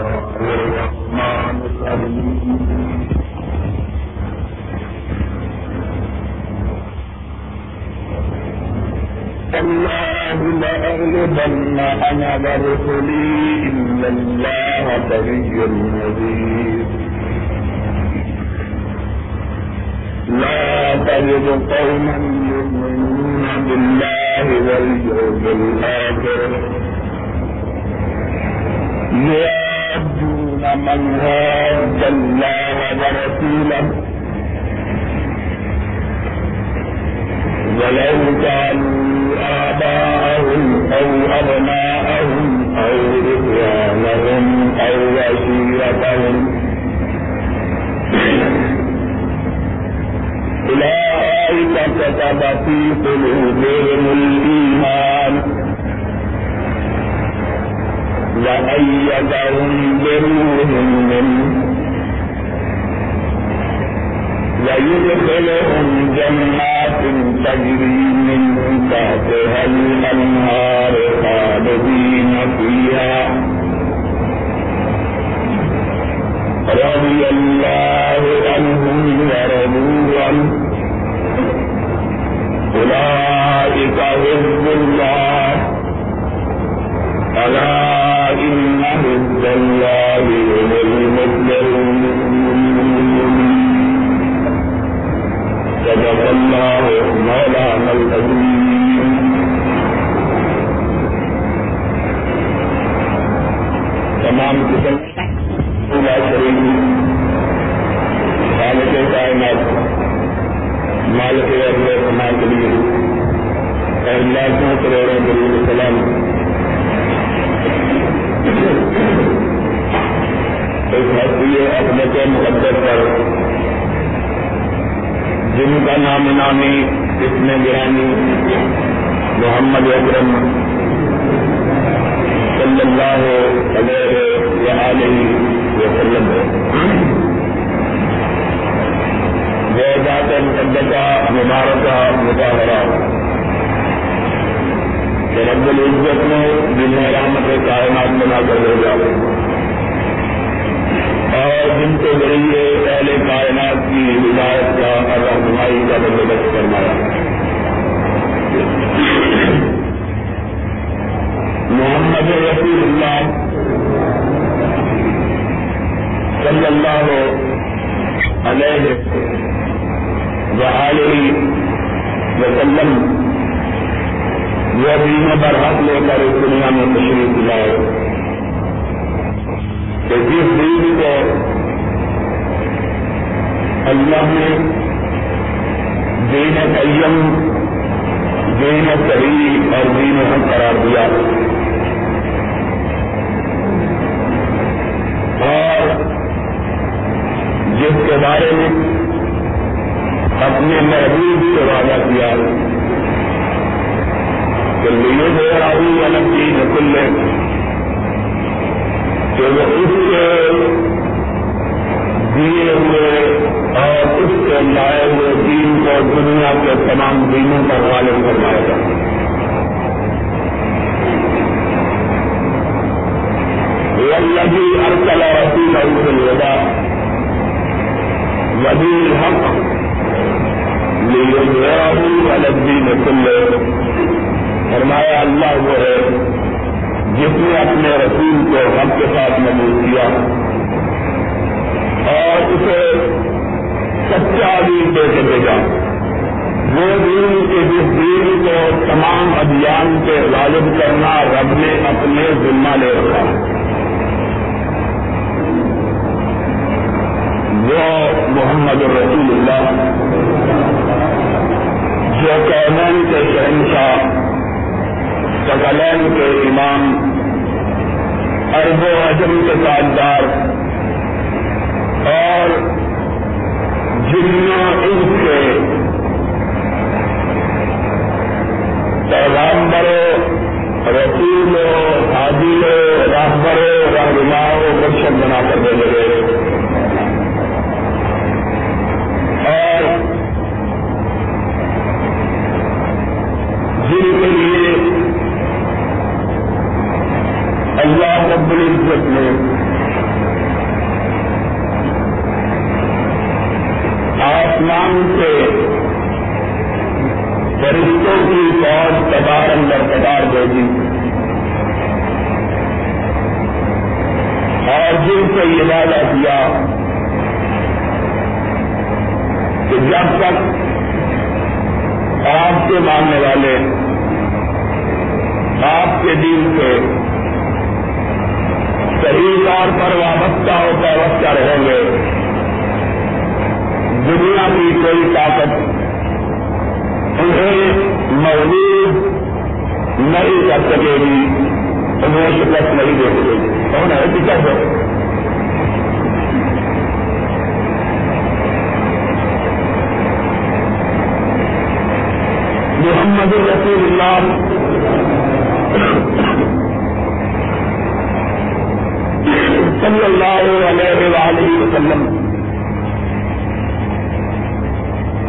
الله الرحمن الرحيم الله لأغلبن أنا ورسلي إن الله قوي عزيز لا تجد قوما يؤمنون بالله واليوم الآخر. يوادون من هاد الله ورسوله ولو كانوا آباءهم أو أبناءهم أو إخوانهم أو عشيرتهم أولئك كتب في قلوبهم الإيمان وأيدهم بروح منه ويدخلهم جنات تجري من تحتها الأنهار خالدين فيها. رضي الله عنهم ورضوا عنه. أولئك حزب الله. ألا إن صدق الله مولانا العظيم تمام قسم لا شریک خالق کائنات مالک سما کے لیے اور لاکھوں کروڑوں سلام اس ہستی احمد مقدس پر۔ جن کا نام نامی اس میں گرانی محمد اکرم صلی اللہ علیہ وسلم وہ ذات مقدسہ، مبارکہ مظاہرہ کہ رب العزت نے جن رحمت کائنات بنا کر لے جاؤ اور جن کے ذریعے پہلے کائنات کی ہدایت کا اور رہنمائی کا بندوبست فرمایا۔ محمد رسول اللہ صلی اللہ علیہ وسلم وہ دین برحق لے کر اس دنیا میں تشریف لائے۔ کہ جس دین کو اللہ نے دین قیم، دین صحیح اور دین حق قرار دیا۔ اور جس کے بارے میں اپنے محبوب سے وعدہ کیا۔ کہ لیے دے راہی الگ چیز کل کہ وہ اس کے دیے ہوئے اور اس کے لائے ہوئے دین کو دنیا کے تمام دینوں پر غالب کروائے گا والذي أرسل رسوله بالهدى ودين الحق۔ ليظهره على الدين كله۔ فرمایا، اللہ وہ ہے جس نے اپنے رسول کو حق کے ساتھ محبوب کیا اور اسے سچا دین دے کے بھیجا۔ وہ دین کے جس دین کو تمام ابھیان کے غالب کرنا رب نے اپنے ذمہ لے رکھا۔ وہ محمد رسول اللہ، جو کونین کے شہنشاہ سکلین کے امام ارب و عجم کے تاجدار اور جنوں ان کے پیغامبروں رسولوں حاضروں راہبروں رہنماؤں، مرشد بنا کر دے گئے اور جن کے لیے اللہ رب العزت نے آسمان سے فرشتوں کی فوج کبار اندر کبار بھیجی اور جن سے یہ وعدہ کیا کہ جب تک آپ کے ماننے والے آپ کے دین سے صحیح طور پر وابستہ ہو وابستہ رہیں گے۔ دنیا کی کوئی طاقت انہیں محدود نہیں کر سکے گی، انہیں شکست نہیں دے سکے گی۔ کون ہے؟ ٹکٹ ہے؟ محمد رسول اللہ صلی اللہ علیہ وآلہ وسلم.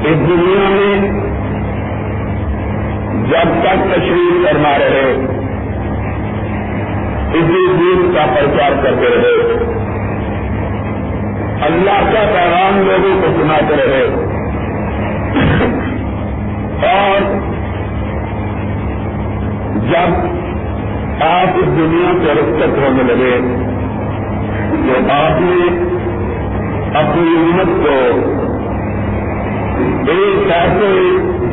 اس دنیا میں جب تک تشریف کرنا رہے، اسی دین کا پرچار کرتے رہے۔ اللہ کا پیغام لوگوں کو سناتے رہے۔ اور جب آپ اس دنیا سے رخصت ہونے لگے تو آپ نے اپنی امت کو ایک ایسے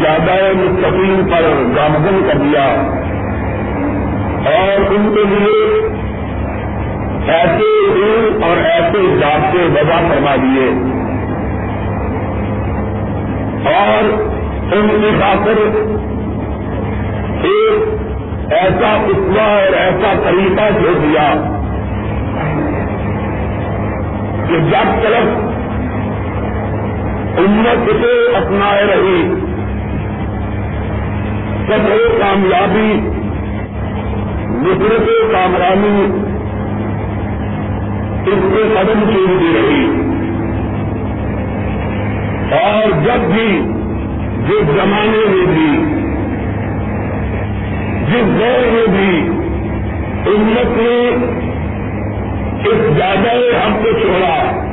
زیادہ مستقیم پر گامزن کر دیا اور ان کے لیے ایسے دل اور ایسے ضابطے وضع فرما دیے اور ان کی خاطر ایک ایسا اتوا اور ایسا طریقہ جو دیا کہ جب طرف امت سے اپنائے رہی، سب کامیابی، نصرت کامرانی اس کے قدم چونتی رہی۔ اور جب بھی جس زمانے میں بھی، جس دور میں بھی امت نے اس زیادہ ہم کو چھوڑا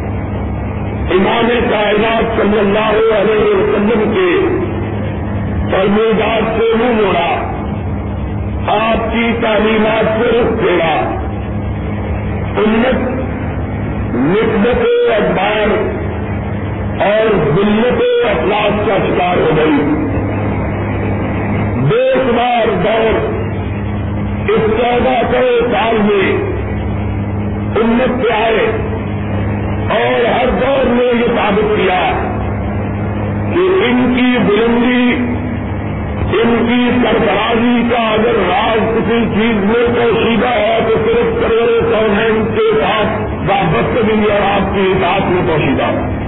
امام کائنات صلی اللہ علیہ وسلم کے فرمودات سے منہ موڑا آپ کی تعلیمات سے رخ پھیرا۔ امت، نسبت اخبار اور ذلت اخلاق کا شکار ہو گئی۔ بے شمار دور اس چودہ سو سال میں امت سے آئے اور ہر دور میں یہ ثابت کیا کہ ان کی بلندی، ان کی سربراہی کا اگر راز کسی چیز میں پوشیدہ ہے تو صرف کروڑوں سو کے ساتھ وابستگی اور آپ کی اطاعت میں پوشیدہ۔ ہے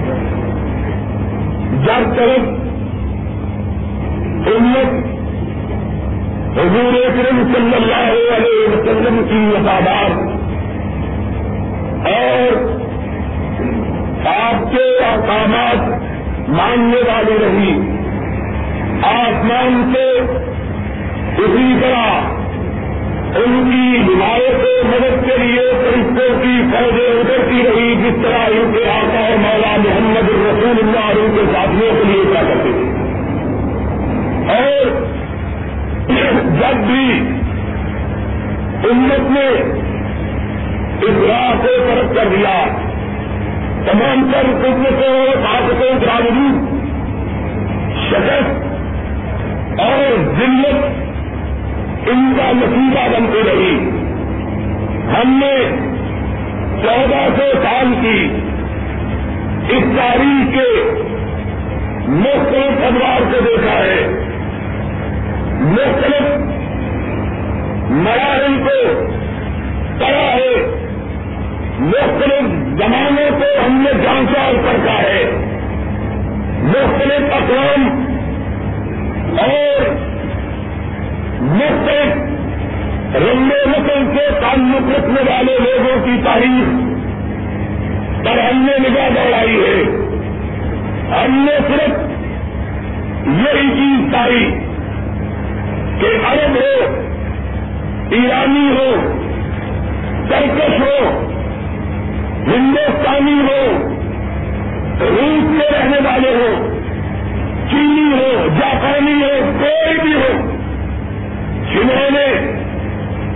جب تک امت حضور اکرم صلی اللہ علیہ وسلم کی وفادار اور آپ کے احکامات ماننے والی رہی۔ آسمان سے اسی طرح ان کی حمایت مدد کے لیے فرشتوں کی فوجیں اترتی رہی، جس طرح ان کے آقا اور مولا محمد رسول اللہ اور ان کے ساتھیوں کے لیے کیا کرتے تھے۔ اور جب بھی امت نے اس راہ کو فرق کر دیا۔ تمام تر قدرتوں طاقتوں کے باوجود شکست اور ذلت ان کا نتیجہ بنتی رہی۔ ہم نے چودہ سو سال کی اس تاریخ کے مختلف ادوار کو دیکھا ہے۔ مختلف مراحل کو پڑا ہے۔ مختلف زمانوں کو ہم نے جانچا اور پڑھا ہے۔ مختلف اقوام اور مختلف رنگ نسل سے تعلق رکھنے والے لوگوں کی تاریخ پر ہم نے نگاہ دوڑائی ہے۔ ہم نے صرف یہی چیز پائی کہ عرب ہو، ایرانی ہو، کرکش ہو ہندوستانی ہو، روس کے رہنے والے ہوں چینی ہو، جاپانی ہو، کوئی بھی ہو، جنہوں نے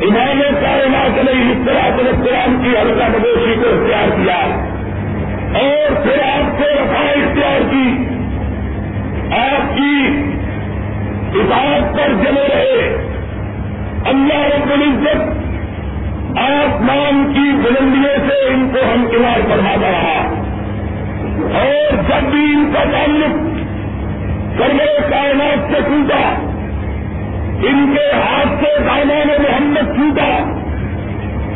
امام کائنات علیہ اطلاعات السلام کی حلقہ بدوشی کو اختیار کیا اور پھر آپ کو رفا اختیار کی، آپ کی اطاعت پر جمے رہے۔ اللہ رب العزت آسمان کی بلندیوں سے ان کو ہم کنار کروا رہا۔ اور جب بھی ان کا تعلق سرور کائنات سے ٹوٹا، ان کے ہاتھ سے دامان محمد چھوٹا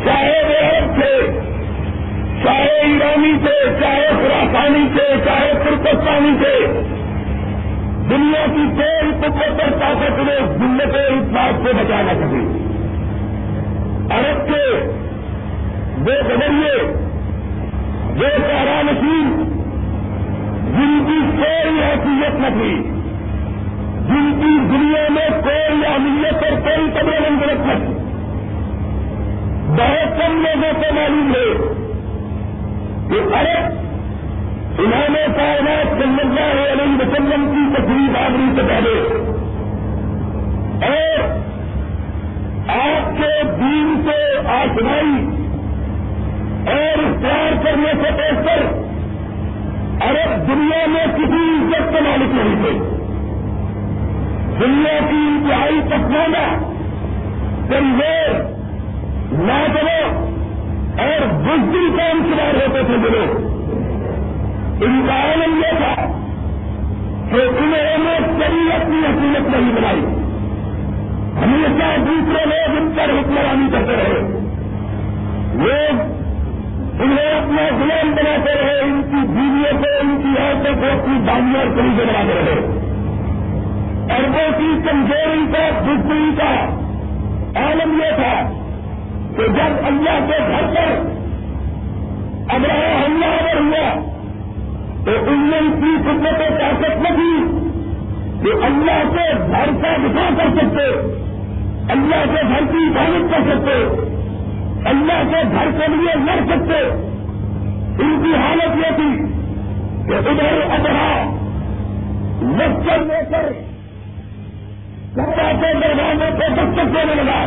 چاہے وہ تھے، چاہے ایرانی تھے، چاہے خراسانی تھے، چاہے ترکستانی تھے، دنیا کی کوئی قدر طاقت نے دل کو اس بات سے بچا نہ سکی عرب کے وہ بدریے وہ سہارا نشین، جن کی کوئی حیثیت نہ تھی، جن کی دنیا میں کوئی اہمیت اور کوئی قدر منظرت نہیں بہت کم لوگوں کو معلوم ہے کہ ارب انہوں نے کائنات صلی اللہ علیہ وسلم کی تقریب آدمی سے پہلے اور آپ کے دین سے آسمائی اور اختیار کرنے سے پیش ارب دنیا میں کسی عزت کے مالک نہیں تھے۔ دنیا کی انتہائی پسماندہ کمزور ناجلو اور بزدل کام شمار ہوتے تھے جو لوگ۔ ان کا عالم یہ تھا کہ انہوں نے کبھی اپنی حکومت نہیں بنائی۔ ہمیشہ دوسرے لوگ ان پر حکمرانی کرتے رہے۔ لوگ انہیں اپنا غلام بناتے رہے، ان کی بیویوں کو، ان کی عورتوں کو اپنی بالیاں اور خریدے بناتے رہے۔ اربوں کی کمزوری کا، دشمنی کا عالم یہ تھا کہ جب اللہ کے گھر پر اگر حملہ اگر ہوا، تو ان میں کی خدمت و طاقت نہ تھی کہ اللہ کے گھر کا دفاع کر سکتے۔ اللہ کے گھر کی حفاظت کر سکتے، اللہ کے گھر کے لیے لڑ سکتے۔ ان کی حالت یہ تھی کہ ادھر ادھر لشکر لے کر کے دروازے کو دستک دینے لگا۔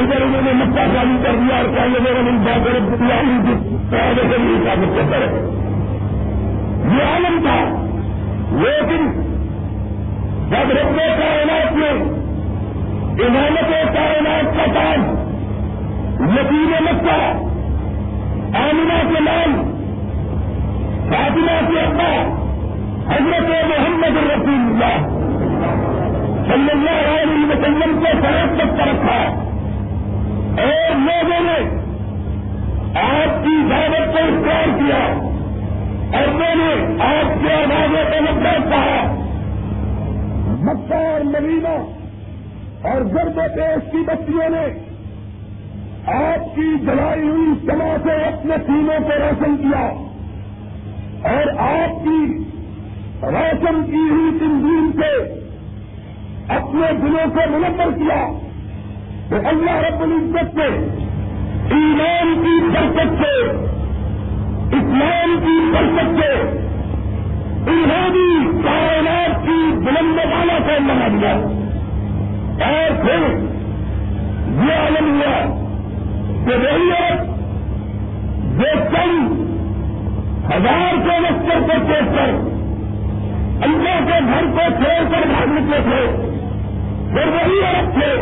ادھر انہوں نے مکہ چالو کر دیا اور کیا میرے من بہتر پہلے سے بھی ثابت کرتا رہے یہ عالم تھا، لیکن جب رب کائنات میں امامت کائنات کا کام یقین مکہ آمنا کے نام، فاطمہ کے ابا، حضرت محمد رسول اللہ صلی اللہ علیہ وسلم کو سڑک تک پر رکھا۔ اور لوگوں نے آپ کی دعوت کو اختیار کیا۔ اور نے آپ کے آوازوں کو مطلب کہا، مکہ اور مدینہ اور گرد پیش کی بستیوں نے آپ کی جلائی ہوئی سما سے اپنے سینوں کو روشن کیا اور آپ کی روشن کی ہوئی تنظیم سے اپنے دلوں کو منور کیا تو اللہ رب العزت نے ایمان کی برکت سے، اسلام کی برکت سے انہوں کائنات کی بلند والا کو بنا دیا اور پھر یہ عالم ہوا کہ وہی جو چند ہزار کے مستر کو چیک کر اللہ کے گھر کو چھوڑ کر بھاگ نکلے تھے، پھر وہی عرب تھے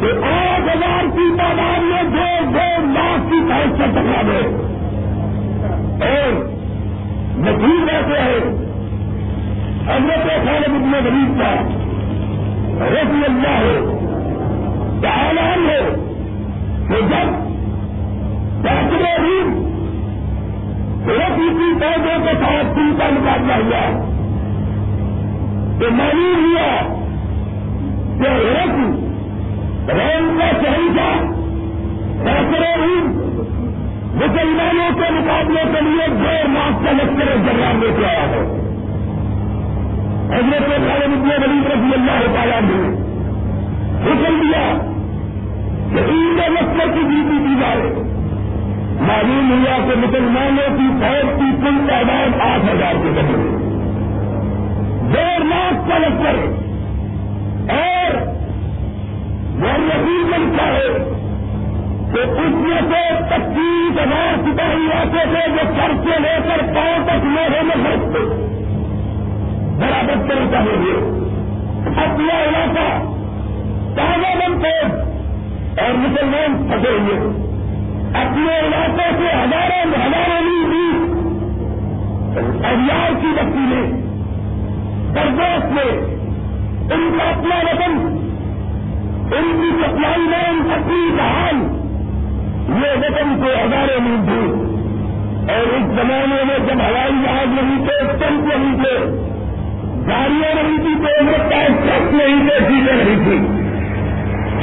کہ آٹھ ہزار کی تعداد میں دو دو لاکھ کی فائد سے ٹکرا دے۔ اور نتیج ایسے ہے حضرت خالد ابن غریب کا رضی اللہ ہو یا اعلان ہو کہ جب فیصلے بھی رفی کی پودوں کے ساتھ تین کا مقابلہ ہوا، تو معلوم ہوا جو ریم کا صحیح تھا فیصلے ہی مسلمانوں کے مقابلے کے لیے دو ماس کا لشکر جنرال لے کے آیا ہے۔ حضرت خالد ابن ولید رضی اللہ تعالیٰ نے حکم دیا کہ عید لشکر کی جیتی دی جائے۔ معلوم ہوا کہ مسلمانوں کی فوج کی کل تعداد آٹھ ہزار کے قدر ڈیڑھ لاکھ کا لشکر اور وہ یقین بنتا ہے کہ اس میں سے پچیس ہزار سپاہی ایسے تھے جو سر سے لے کر پاؤں تک لوہے میں سکتے بڑا بدتر چاہیے اپنا علاقہ تازہ بنتے اور مسلمان پھنسے ہوئے۔ اپنے علاقے سے ہزاروں ہزاروں نہیں اریار کی بستی میں بردوش میں ان کا اپنا وطن، ان کی سپلائی میں ان اپنی جہان یہ وطن کو ہزاروں نہیں اور اس زمانے میں جب ہوائی جہاز نہیں تھے ٹنک نہیں تھے گاڑیاں نہیں تھی تو عمر کا ٹرک نہیں تھے چیزیں نہیں تھی۔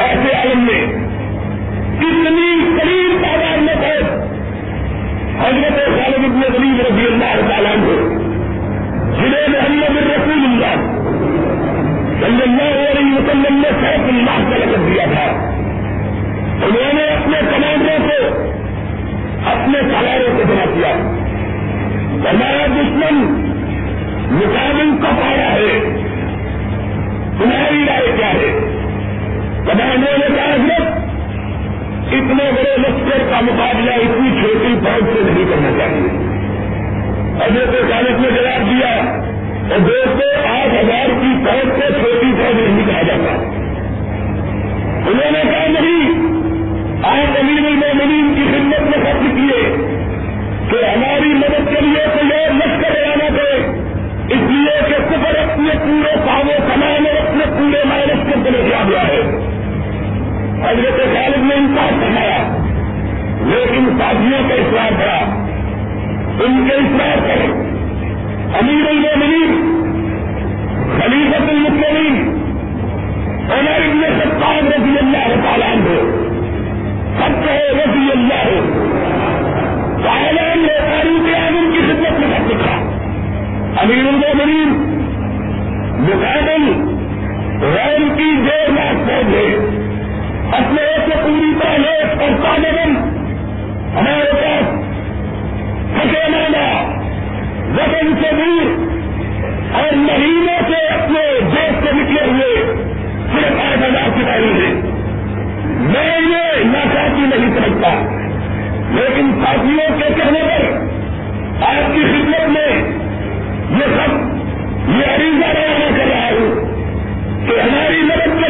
ایسے عالم میں کتنی قریب تعداد میں تھے۔ حضرت خالد ابن غریب رضی اللہ تعالیٰ کو جنہیں محمد الرسول اللہ صلی اللہ علیہ وسلم نے سیف اللہ کا لقب دیا تھا۔ انہوں نے اپنے کمانڈروں کو اپنے سواروں کو بنا کیا ہمارا دشمن مقابل کا پایا ہے۔ تمہاری رائے کیا ہے؟ کمانڈروں نے کہا حضرت اتنے بڑے لشکر کا مقابلہ اتنی چھوٹی فوج سے نہیں کرنا چاہیے۔ حضرت خالد نے جواب دیا، اور دوستوں آٹھ ہزار کی فوج کو چھوٹی فوج نہیں کہا جاتا۔ انہوں نے کہا نہیں، آپ امیر المومنین کی خدمت میں خرچ کیے کہ ہماری مدد کے لیے کوئی اور لشکر لانا کرے اس لیے کہ کفر اپنے پورے پاؤ کاموں کمانے اپنے پورے مائنس کے دلے کیا گیا ہے۔ حضرت خالد نے انصاف فرمایا۔ لیکن ساتھیوں کا اصرار کرا۔ ان کے اصرار کرے امیر المومنین خلیفت المسلمین عمر ابن خطاب رضی اللہ تعالیٰ ہو سب کہے رضی اللہ ہو سائلان نے تاریخ اعظم کی خدمت میں سب لکھا امیر المومنین مقابل غیر کی دیر لاکھ پودے اپنے سے پوری طرح اور کامن ہمارے پاس پھٹے مانا وطن سے دور اور مہینوں سے اپنے دیش سے نکلے ہوئے صرف آٹھ ہزار سپاہی ہیں۔ میں یہ ناچاتی نہیں سمجھتا، لیکن ساتھیوں کے کہنے پر آپ کی خدمت میں یہ سب یہ عریضہ روانہ کر رہا ہوں کہ ہماری مدد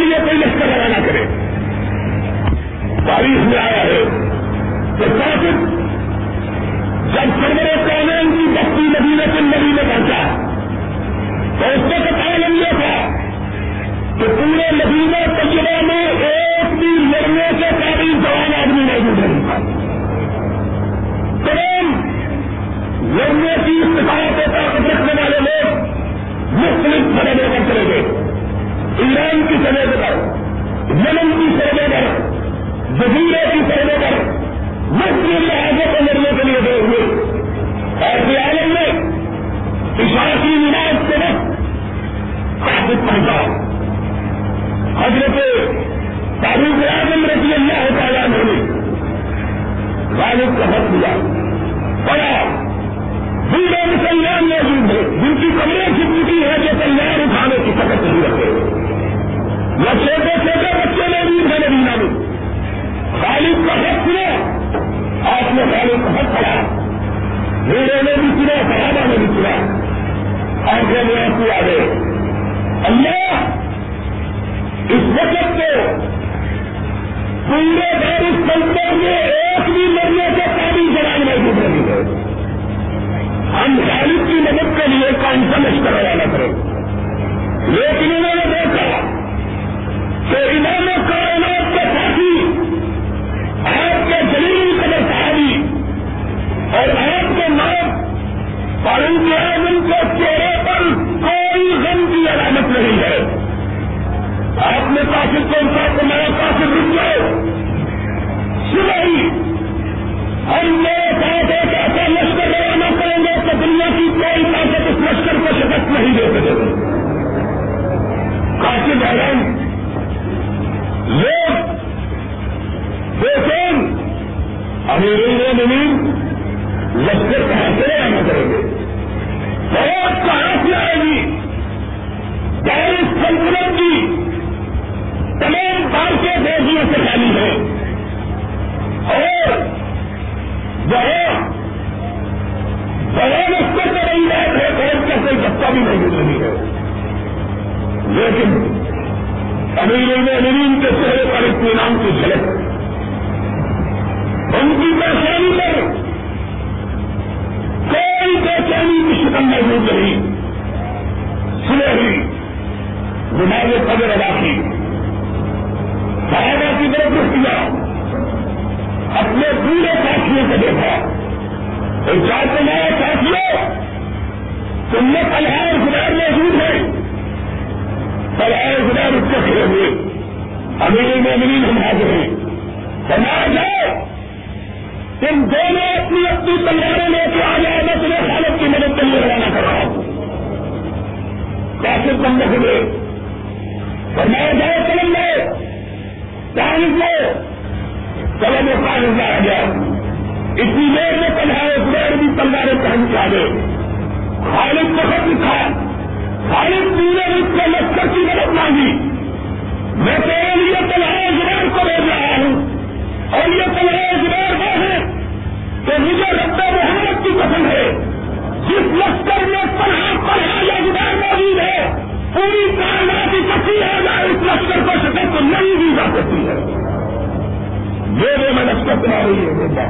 وہ رہی ہے بیٹا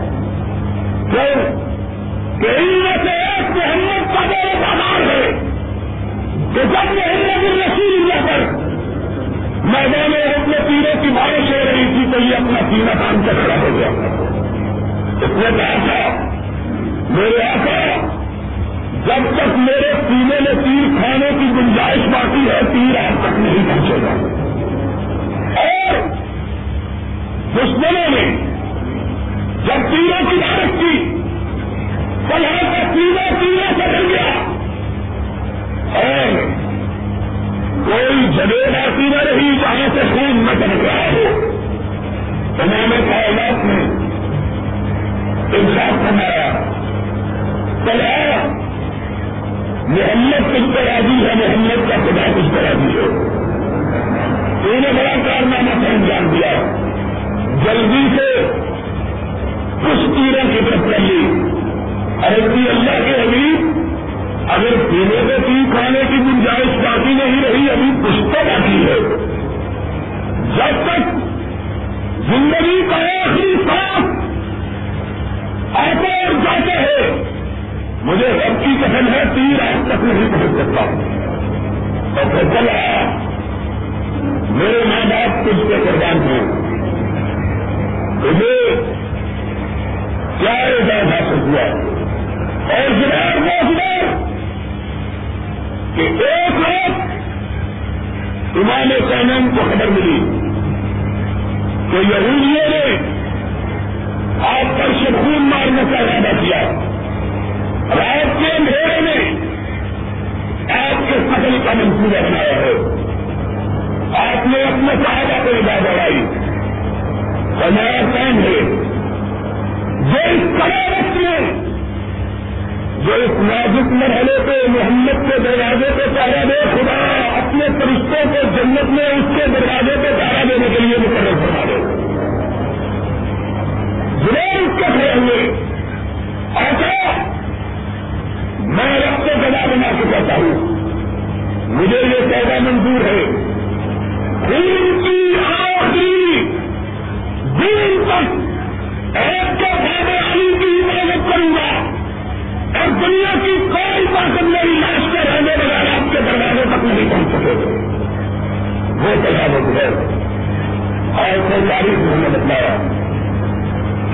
کیوں کہ ان میں سے ایک محمد کا وہ وفادار ہے کہ جب محمد الرسول اللہ پر میدان اپنے تیروں کی بارش ہو رہی تھی، تو یہ اپنا سینہ کام سے کھڑا ہو گیا۔ اس نے کہا تھا میرے آقا، جب تک میرے سینے میں تیر کھانے کی گنجائش باقی ہے، تیر آپ تک نہیں پہنچے گا۔ اور دشمنوں نے جب تیروں کی بارش کی پلہ کا تیروں تیروں سے مل گیا۔ اور کوئی جگہ باقی نہ رہی جہاں سے خون نہ چل رہا ہو۔ تمام کائنات میں انصاف بنایا پلہ محمد کچھ پر راضی ہے؟ محمد کا خدا کچھ پر راضی ہے؟ انہیں بڑا کارنامہ سے انجام دیا۔ جلدی سے کچھ تیروں کی طرف کر ارے اللہ کے حبیب، اگر پینے کو تیر کھانے کی گنجائش باقی نہیں رہی، ابھی کچھ تو باقی ہے۔ جب تک زندگی کا آخری ساتھ آتے اور جاتے ہیں، مجھے سب کی قسم ہے تیر آج تک نہیں پہنچ سکتا۔ اور پھر آیا میرے ماں باپ کچھ کے قربان ہیں مجھے کیا اعزاز حاصل ہوا۔ اور جناب وہ سنر کہ ایک وقت امام سینم کو خبر ملی۔ کہ یہودیوں نے آپ پر شخون مارنے کا ارادہ کیا۔ رات کے اندھیرے میں آپ کے فصل کا منصوبہ بنایا ہے۔ آپ نے اپنے صحابہ کو ادا بڑھائی بنایا کام ہے؟ جو اس کڑاوت میں، جو اس نازک مرحلے پہ، محمد کے دروازے پہ چارہ دے، خدا اپنے فرشتوں کو جنت میں اس کے دروازے پہ چارہ دینے کے لیے مقرر کروا دے۔ ضرور اس کے کھڑے ہوئے ایسا میں رب کو گدا بنا کے کہتا ہوں، مجھے یہ پیدا منظور ہے۔ دین کی آخری، دین تک ایک کے فائدے علی کی حفاظت کروں گا اور دنیا کی کوئی طاقت میری لاش کے رہنے بغیر آپ کے دروازے تک نہیں پہنچ سکے گا۔ وہ تجاوت ہے اور کوئی تاریخ نے بتلایا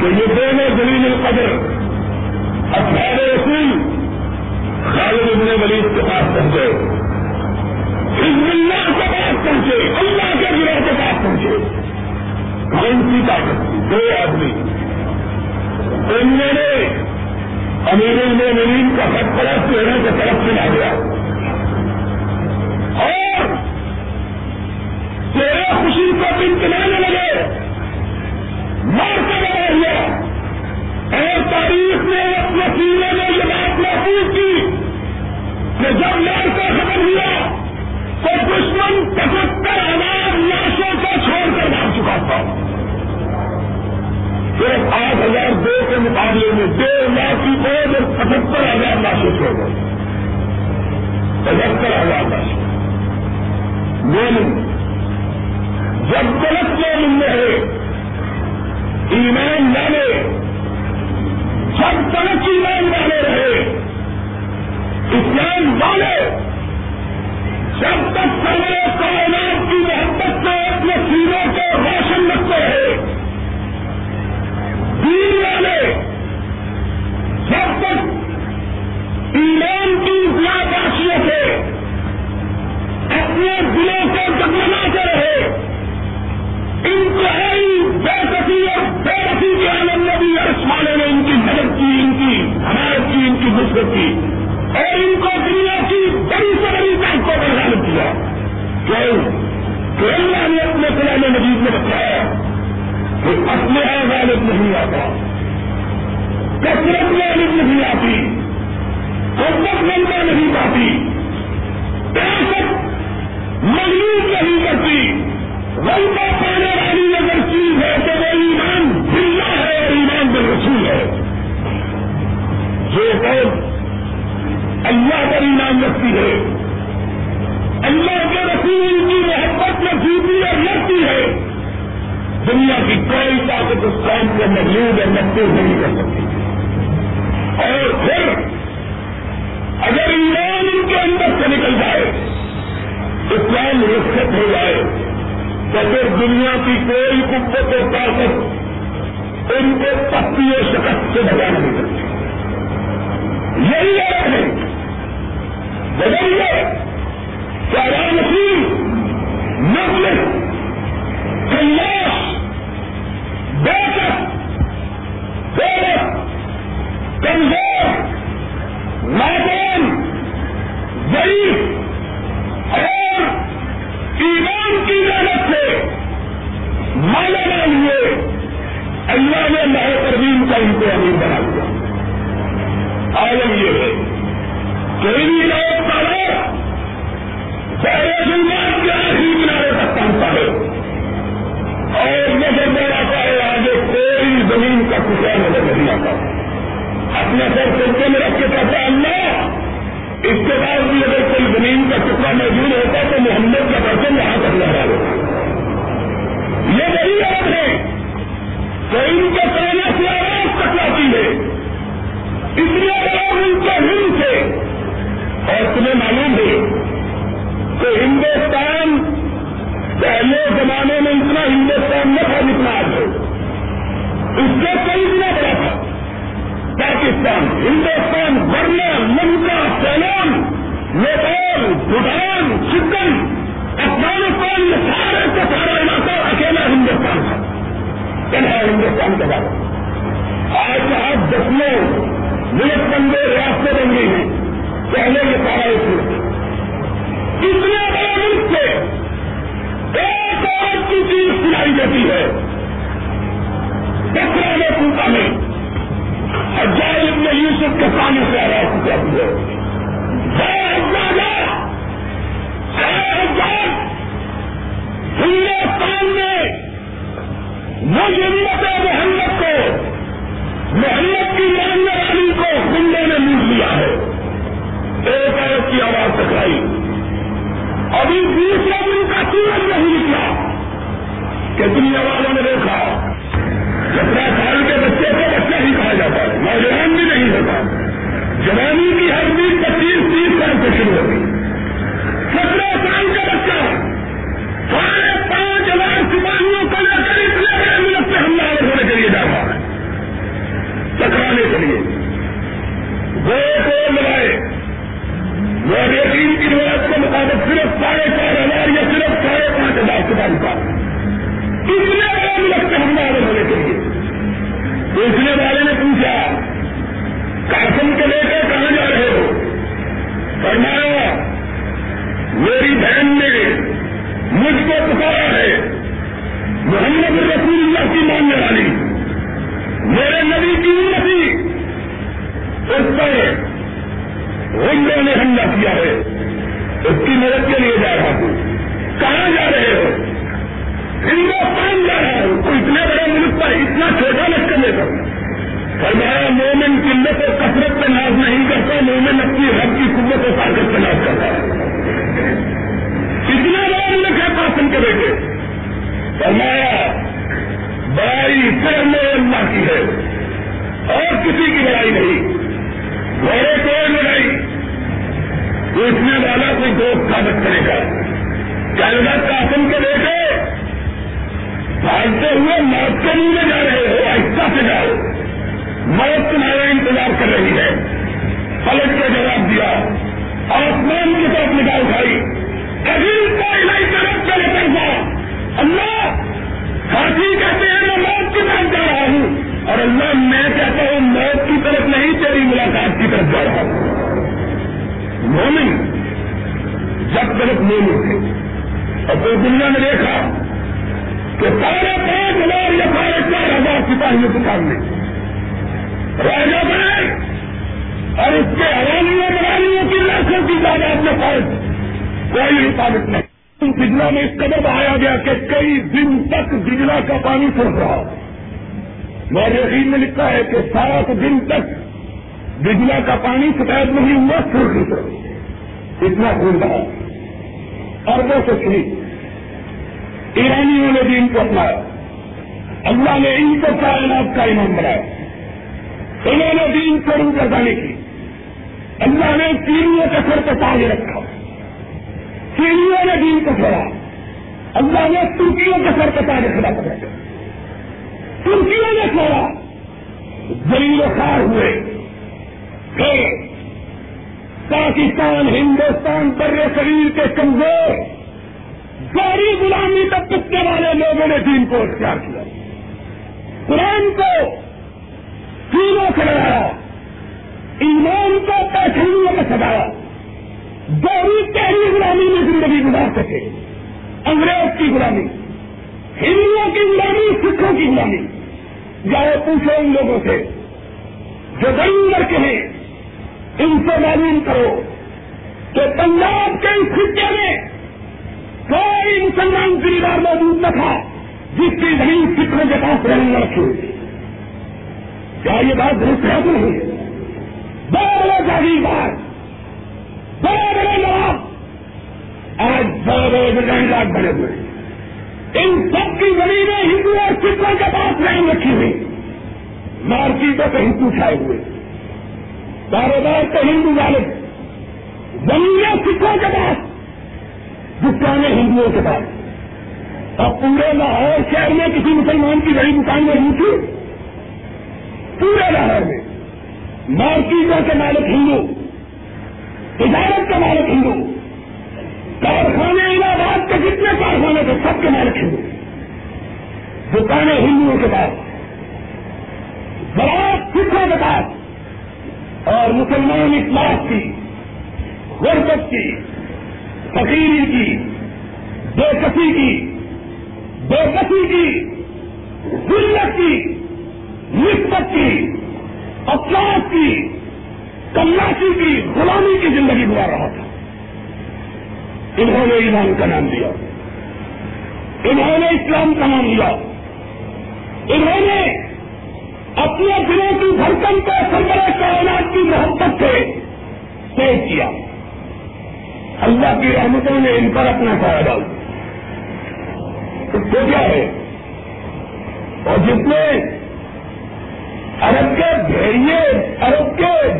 کہ یہ دونوں زمین القدر اخبار رسول خالد ابن ولید کے پاس پہنچے۔ حزب اللہ کے پاس پہنچے۔ اللہ کے گروہ کے پاس پہنچے۔ کون سی طاقت دو آدمی۔ انہوں نے امیر المومنین کا خط پرست لینے کے طرف چلا گیا اور تیرے خوشی کو دن چلانے لگے۔ مار کر ہوا اور تاریخ نے اپنے سینے میں یہ بات محفوظ کی کہ جب لال کا خبر ہوا تو وہ دشمن پچہتر ہزار لاشوں کو چھوڑ کر مار چکا تھا صرف آٹھ ہزار دو کے مقابلے میں ڈیڑھ لاکھ کی فوج اور پچہتر ہزار لاشیں چھوڑ گئے۔ پچہتر ہزار لاشیں جب غلط لوگ رہے ایمان والے، جب تلک ایمان والے رہے، اسلام والے، جب تک سارے کائنات کی محبت سے اپنے سیروں کو روشن رکھتے رہے دین والے۔ جب تک ایمان کی راشیوں سے اپنے دلوں کو جگمگاتے رہے، انتہائی بے سکی اور بے رسی کے عالم نبی اس والے نے ان کی مدد کی، ان کی حمایت کی، ان کی نسبت کی، اور ان کو دنیا کی بڑی سے بڑی طاقتوں پر غالب کیا۔ کیوں؟ کہ اللہ نے اپنے قلعے مجید میں بتایا؟ کہ اپنے غالب نہیں آتا۔ کثرت غالب نہیں آتی۔ قوت ملتا نہیں پاتی۔ طاقت مغلوب نہیں کرتی۔ غلطہ پانے والی اگر چیز ہے تو وہ ایمان بلّہ ہے اور ایمان بل رسول ہے۔ جو قوم اللہ پر ایمان رکھتی ہے، اللہ کے رسول کی محبت میں جیتی اور لگتی ہے۔ دنیا کی کوئی طاقت اس کام کو مجبور اور محفوظ نہیں کر سکتی۔ اور پھر اگر ایمان ان کے اندر سے نکل جائے، اسلام رخصت ہو جائے، تو پھر دنیا کی کوئی قوت و طاقت ان کو پتی شکست سے بجا نہیں سکتی۔ یہی ہے۔ بدلیے نسیم نسل کلاش اللہ نے ماہ پروین کا ان کو امیر بنا دیا۔ عالم یہ ہے کہ ان لوگ کا سارے دنیا کے آخری کنارے تک پہنچتا ہے۔ اور نظر میں آتا ہے آگے کوئی زمین کا ٹکڑا نظر نہیں آتا۔ اپنا سر سلطے میں رکھ کے کہتا اللہ، اس کے بعد بھی اگر کوئی زمین کا ٹکڑا موجود ہوتا تو محمد کا برتن یہاں تک لہرا دیتا۔ یہ وہی بات ہے ان کے پہلے سے آواز ٹکراتی ہے۔ اس لیے لوگ ان کے ہند سے اور تمہیں معلوم ہے کہ ہندوستان پہلے زمانے میں اتنا ہندوستان نہ تھا جتنا آج ہے۔ اس سے کئی دنوں بڑا تھا۔ پاکستان، ہندوستان برما لنکا سیلان نیپال، بھوٹان، سکم، افغانستان یہ سارے کا سارا علاقہ اکیلا ہندوستان تھا۔ کہنا ہندوستان کے بعد آج آپ دسوں ملک بندے ریاستیں بن گئی ہیں۔ پہلے یہ سارا ایک ملک اتنے بڑے ملک سے ایک اور کی چیز سنائی دیتی ہے۔ بکرا میں پوتا میں۔ اجائے ابن یوسف کے پانی سے آواز جاتی ہے۔ ہندوستان میں مجمت محمد کو۔ محمد کی ماننے والی کو ہندو نے لوٹ لیا ہے۔ ایک ایک کی آواز دکھائی۔ ابھی دوسرے دن کا سورج نہیں نکلا۔ کہ دنیا والوں نے دیکھا۔ سترہ سال کے بچے کو بچہ ہی کہا جاتا ہے۔ نوجوان بھی نہیں ہوتا۔ جوانی کی ہر چیز پچیس، تیس سال سے شروع ہوگی سترہ سال کا بچہ۔ ساڑھے پانچ ہزار سپاہیوں بڑے ہونے کے لیے جا رہا ہے۔ ٹکرانے کے لیے۔ وہ کو لگائے وہ یقین کی روایت کے مطابق صرف ساڑھے چار ہزار یا صرف ساڑھے پانچ ہزار سپاہی کا اتنے بڑے ملک سے حملہ ہونے کے لیے۔ دوسرے والے نے پوچھا کاسم کے لے کر کہاں جا رہے ہو؟ فرمایا، میری بہن نے مجھ کو پکارا ہے۔ محمد رسول اللہ کی ماننے والی۔ میرے نبی کی امتی۔ اس پر ہندو نے حملہ کیا ہے۔ اس کی مدد کے لیے جا رہا ہوں۔ کہاں جا رہے ہو؟ ہندوستان جا رہا ہوں۔ تو اتنے بڑے ملک پر اتنا چھوٹا لشکر لے کر فرمایا، مومن قلت و کثرت پہ ناز نہیں کرتا، مومن اپنی رب کی قوت و طاقت پہ ناز کرتا ہے۔ اتنا بڑا ملک ہے قاسم کے بیٹے؟ فرمایا، بڑائی سر میں اللہ کی ہے اور کسی کی لڑائی نہیں۔ گھوڑے کوئی لڑائی پوچھنے والا کوئی دوست ثابت کرے گا۔ کینیڈا قاسم کے بیٹے بھاگتے ہوئے موت کے منہ میں جا رہے ہو، آہستہ سے جاؤ۔ موت تمہارا انتظار کر رہی ہے۔ پلٹ کے جواب دیا، آسمان کی طرف نگاہ اٹھائی۔ کبھی کا علاج طرف چلے کر جا اللہ ساتھی کہتے ہیں میں موت کی طرف جا رہا ہوں اور اللہ میں کہتا ہوں موت کی طرف نہیں، تیری ملاقات کی طرف جا رہا ہوں۔ مومن جب طرف مومن تھے۔ اور کوئی دنیا میں دیکھا کہ سارے پانچ ہزار یا سارے چار ہزار سپاہیوں کے سامنے راجا بنائے اور اس کے حوالیوں برانیوں کی لاکھوں کی تعداد میں فوج۔ کوئی حفاظت نہیں۔ بجلا میں اس قدر بہایا گیا کہ کئی دن تک بجلا کا پانی سرخ رہا۔ اور یقین میں لکھا ہے کہ سات دن تک بجلا کا پانی شکایت نہیں ہوا سرخ نہیں اتنا خون رہا اور وہ سے سنی ایرانیوں نے بھی ان کو اپنایا۔ اللہ نے ان کو کائنات کا امام بنایا۔ انہوں نے بھی ان کو رو کردانی کی۔ اللہ نے تینوں کے سر پہ تاج رکھا۔ سیڑھیوں نے دین کو چھوڑا۔ اللہ نے ترکیوں کے سر پہ تاج کھڑا کر ترکیوں نے چھوڑا۔ زلیل خار ہوئے۔ پھر پاکستان، ہندوستان، بر شریر کے کمزور گوری غلامی تک کتے والے لوگوں نے دین کو اختیار کیا۔ قرآن کو تینوں سے لگایا ایمان کو پیٹھنیوں میں سجایا۔ گوری تیری غلامی میں زندگی گزار سکے۔ انگریز کی غلامی، ہندوؤں کی غلامی، سکھوں کی غلامی۔ جاؤ پوچھو ان لوگوں سے، جو بڑی عمر کے ہیں، ان سے معلوم کرو کہ پنجاب کے اس خطے میں کوئی مسلمان گریدار موجود نہ تھا، جس کی زمین سکھوں کے پاس رہنے نہ رکھی ہوئی کیا یہ بات درست ہے؟ کہ نہیں بڑے بڑے جاگیردار بڑے بڑے نواب آج بڑے بڑے ڈیزائن بنے ہوئے۔ ان سب کی زمینیں ہندو اور سکھوں کے پاس نہیں رکھی ہوئی۔ مارکیٹوں پہ ہندو چھائے ہوئے۔ کاروبار تو ہندو والے۔ زمینیں سکھوں کے پاس۔ دکانیں ہندوؤں کے پاس۔ اور پورے لاہور شہر میں کسی مسلمان کی بڑی دکان میں نہیں تھی پورے لاہور میں۔ مارکیٹوں کے مالک ہندو۔ تجارت کے مالک ہندو۔ کارخانے الہ آباد کے جتنے کارخانے تھے، سب کے مالک ہندو دکانیں ہندوؤں کے پاس، زراعت سکھوں کے پاس، اور مسلمان اخلاق کی، غربت کی، فقیری کی، بے کسی کی، بے کسی کی، ذلت کی، نسبت کی، افسوس کی کلاسی کی، غلامی کی زندگی گزار رہا تھا۔ انہوں نے ایمان کا نام دیا انہوں نے اسلام کا نام دیا انہوں نے اپنے دلوں کی دھڑکن کو سربراہ کائنات کی محبت سے پیش کیا۔ اللہ کی رحمتوں نے ان پر اپنا سایہ ڈال تو کیا ہے؟ اور جس نے عرب کے بھیڑیے، عرب کے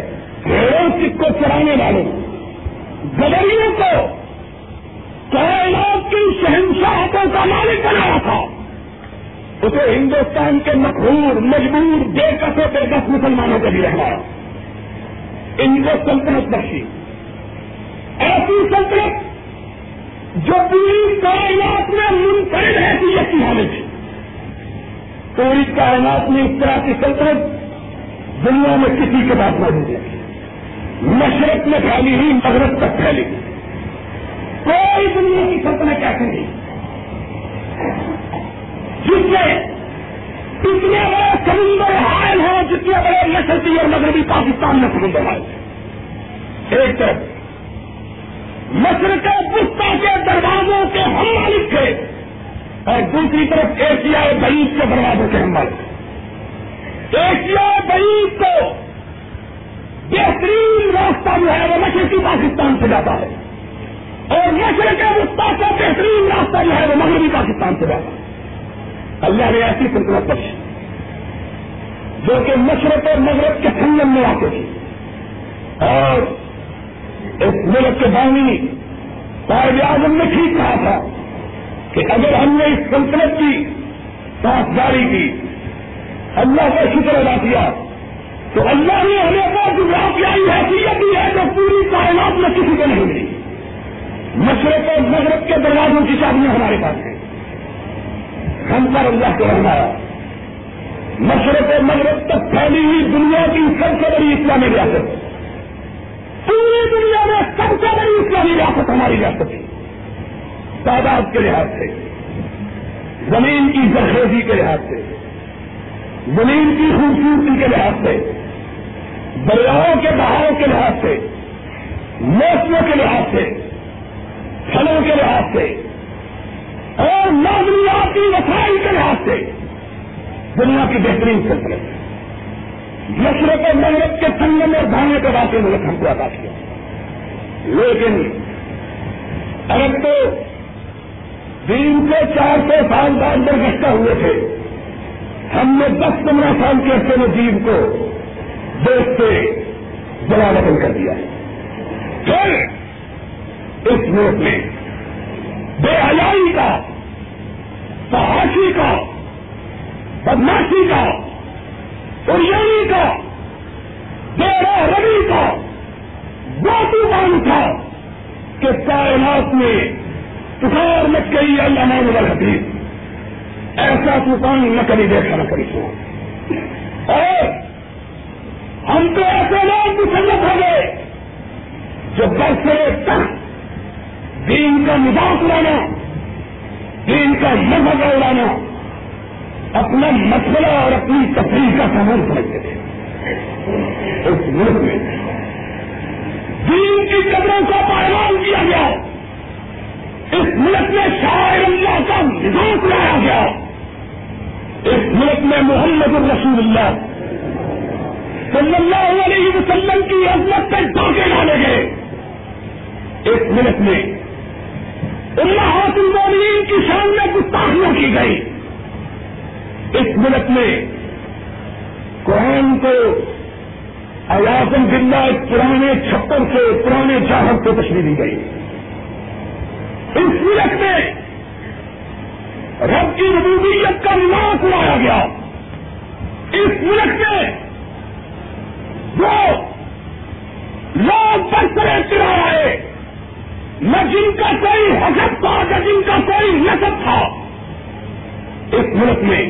بھیڑوں سکھ کو چرانے والوں، گدریوں کو کائنات کی شہنشاہتوں کا مالک بنایا تھا۔ اسے ہندوستان کے مقبول مجبور، بے کسے بے دس مسلمانوں کو بھی رہا ان کو سلطنت بخشی۔ ایسی سلطنت جو پوری کائنات میں منفرد حیثیت کی حامل تھی پوری کائنات میں اس طرح کی سلطنت دنیا میں کسی کے پاس موجود ہے مشرق میں پھیلی ہوئی، مغرب تک پھیلی۔ کوئی دنیا کی سلطنت ایسی نہیں جس میں اتنے بڑے سمندر حائل ہیں جتنے بڑے مشرقی اور مغربی پاکستان میں سمندر حائل ایک طرف مشرق پستا کے دروازوں کے ہم مالک تھے اور دوسری طرف ایشیا بعید کے دروازوں کے ہم مالک تھے۔ ایشیا بعید کو بہترین راستہ جو ہے وہ مشرقی پاکستان سے جاتا ہے۔ اور مشرق وسطی کا بہترین راستہ جو ہے وہ مغربی پاکستان سے جاتا اللہ نے ایسی سلطنت بخشی۔ جو کہ مشرق اور مغرب کے سنگم میں آتے تھے اور اس ملک کے بانی قائد اعظم نے ٹھیک کہا تھا کہ اگر ہم نے اس سلطنت کی پاسداری کی، اللہ کا شکر ادا کیا، تو اللہ نے ہمیں وہ جغرافیائی حیثیت دی ہے جو پوری کائنات میں کسی کو نہیں ملی۔ مشرق اور مغرب کے دروازوں کی چابیاں ہمارے پاس ہیں۔ ہم پر اللہ کو رہنا مشرق اور مغرب تک پھیلی ہوئی دنیا کی سب سے بڑی اسلامی ریاست۔ پوری دنیا میں سب سے بڑی اسلامی ریاست ہماری ریاست ہے۔ تعداد کے لحاظ سے۔ زمین کی زرخیزی کے لحاظ سے۔ زمین کی خوبصورتی کے لحاظ سے۔ دریاؤں کے بہاؤ کے لحاظ سے۔ موسموں کے لحاظ سے۔ پھلوں کے لحاظ سے اور معلوماتی وسائل کے لحاظ سے دنیا کی بہترین سلطنت ہے مشرق اور مغرب کے سنگم اور دھانے کے واقع ملک ہم کو ادا کیا۔ لیکن ارب تو دین سے چار سو سال بعد برگشتہ ہوئے تھے، ہم نے دس پندرہ سال کے عرصے میں دین کو دیش سے جلا بدل کر دیا۔ ہے پھر اس ملک میں۔ بے حیائی کا، فحاشی کا، بدماشی کا اریانی کا دیرا روی کا، وہ طوفان تھا کہ کائنات میں طوفان مت گئی اللہ مان حدیث ایسا طوفان نہ کبھی دیکھا نہ کبھی سنا۔ اور ہم تو ایسے لوگ مسلط ہو گئے جو برسے تک دین کا مزاق اڑانا دین کا مذہب اڑانا اپنا مسئلہ اور اپنی تفریح کا سامان سمجھتے تھے اس ملک میں دین کی قدروں کو پائمان کیا گیا۔ اس ملک میں شاعر اللہ کا نظام لایا گیا۔ اس ملک میں محمد الرسول اللہ صلی اللہ علیہ وسلم کی عزمت پہ ڈاکے ڈالے گئے۔ اس ملک میں اللہ حاصل کی شان میں گستاخیاں کی گئی اس ملک میں قرآن کو ایازم بلّہ ایک پرانے چھپر سے پرانے چاہت سے تشریح دی گئی۔ اس ملک میں رب کی ربوبیت کا ناک لایا گیا۔ اس ملک میں جو لوگ برسرے چلا رہے نہ جن کا کوئی حجب تھا نہ جن کا کوئی نصب تھا، اس ملک میں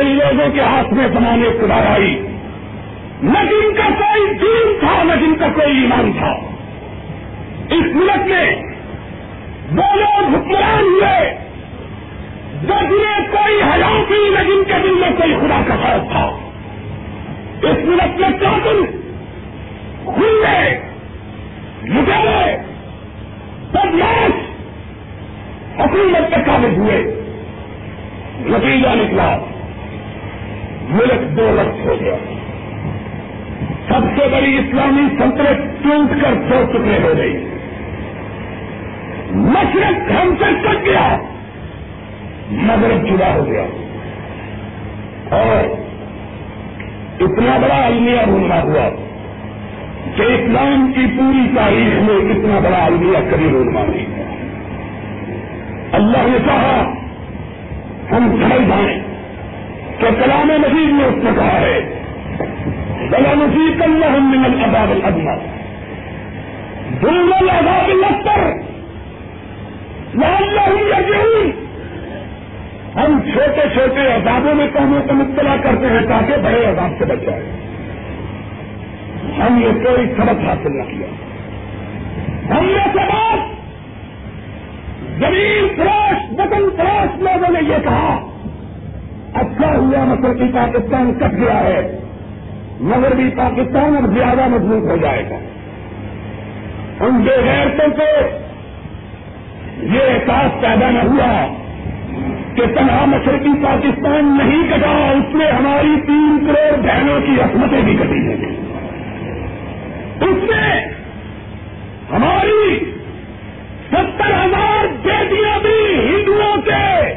ان لوگوں کے ہاتھ میں زمانے خدا آئی۔ نہ جن کا کوئی دین تھا، نہ جن کا کوئی ایمان تھا۔ اس ملک میں وہ لوگ حکمران ہوئے۔ جنہیں کوئی حیات تھی نہ جن کے دل میں کوئی خدا کا خوف تھا۔ اس ملک میں چاطل کھلے لٹے بدماش حکومت کے قابل ہوئے۔ نتیجہ نکلا ملک دو وقت ہو گیا۔ سب سے بڑی اسلامی سنترت ٹوٹ کر دو ٹکڑے ہو گئی۔ مشرق ہم سے کٹ گیا۔ مغرب جدا ہو گیا۔ اور اتنا بڑا المیہ ڈھونڈنا ہوا۔ کہ اسلام کی پوری تاریخ میں اتنا بڑا المیہ کبھی ڈھونڈنا نہیں اللہ نے کہا، ہم سمجھ جائیں کہ کلام مزید نے اس نے کہا ہے، بلا نصیب اللہ من العذاب الادنى دون العذاب الاکبر لعلهم يرجعون ہم چھوٹے چھوٹے عذابوں میں کاموں کو مبتلا کرتے ہیں تاکہ بڑے عذاب سے بچ جائے ہم نے کوئی سبق حاصل نہ کیا۔ ہم نے سبق زمین فروش، وطن فروش لوگوں نے یہ کہا اچھا ہوا مشرقی پاکستان کٹ گیا ہے؟ مغربی پاکستان اب زیادہ مضبوط ہو جائے گا۔ ان بے غیرتوں کو یہ احساس پیدا نہ ہوا کہ تنہا مشرقی پاکستان نہیں کٹا، اس میں ہماری تین کروڑ بہنوں کی عصمتیں بھی کٹی ہیں۔ اس میں ہماری ستر ہزار بیٹیاں بھی ہندوؤں کے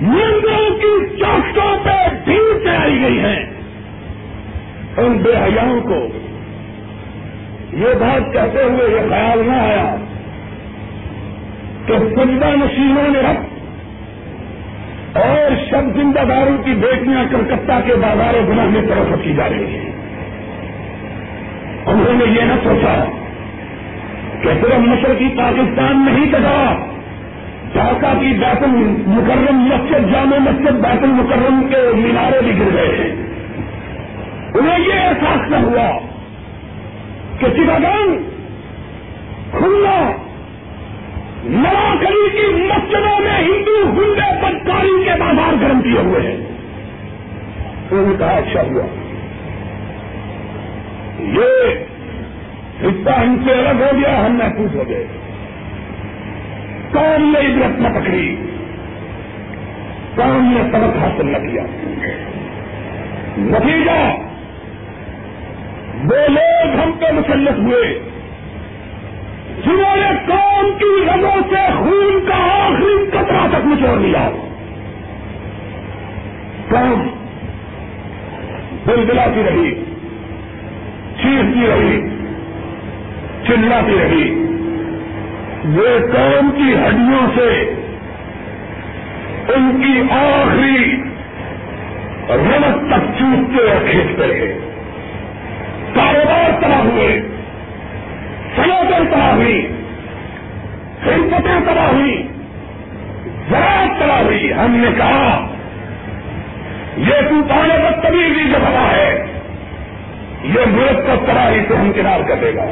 مندروں کی چوکٹوں پہ بھیڑ چڑھائی گئی ہیں۔ ان بے حیاؤں کو یہ بات کہتے ہوئے یہ خیال نہ آیا کہ سجدہ نشینوں نے رکھ اور شب زندہ داروں کی بیٹیاں کلکتہ کے بازار گناہ میں طرف کی جا رہی ہیں۔ انہوں نے یہ نہ سوچا کہ صرف مشرقی پاکستان نہیں کٹا ڈھاکہ کی بیت المکرم مسجد، جامع مسجد بیت المکرم کے مینارے بھی گر گئے۔ ہیں انہیں یہ احساس نہ ہوا کہ چٹاگان کھلا نوا کی مسجدوں میں ہندو ہنڈے بدکاری کے بازار گرم کیے ہوئے ہیں۔ انہوں نے کہا اچھا ہوا۔ یہ حصہ ان سے الگ ہو گیا، ہم محفوظ ہو گئے۔ کون نے عبرت نہ پکڑی۔ کون نے سبق حاصل نہ کیا۔ نتیجہ، وہ لوگ ہم پہ مسلط ہوئے۔ جنہوں نے قوم کی رگوں سے خون کا آخری کترا تک نچوڑ لیا۔ قوم دل دلاتی رہی۔ چیختی رہی چلاتی رہی۔ وہ قوم کی ہڈیوں سے ان کی آخری رمت تک چوستے اور کھینچتے رہے۔ کاروبار تباہ ہوئے سنوتر تباہ ہوئی خدمتیں تباہ ہوئی، زراعت تباہ ہوئی۔ ہم نے کہا، یہ طوفان بدتمیزی جو ہوا ہے۔ یہ ملک کو تباہی سے ہمکنار کر دے گا۔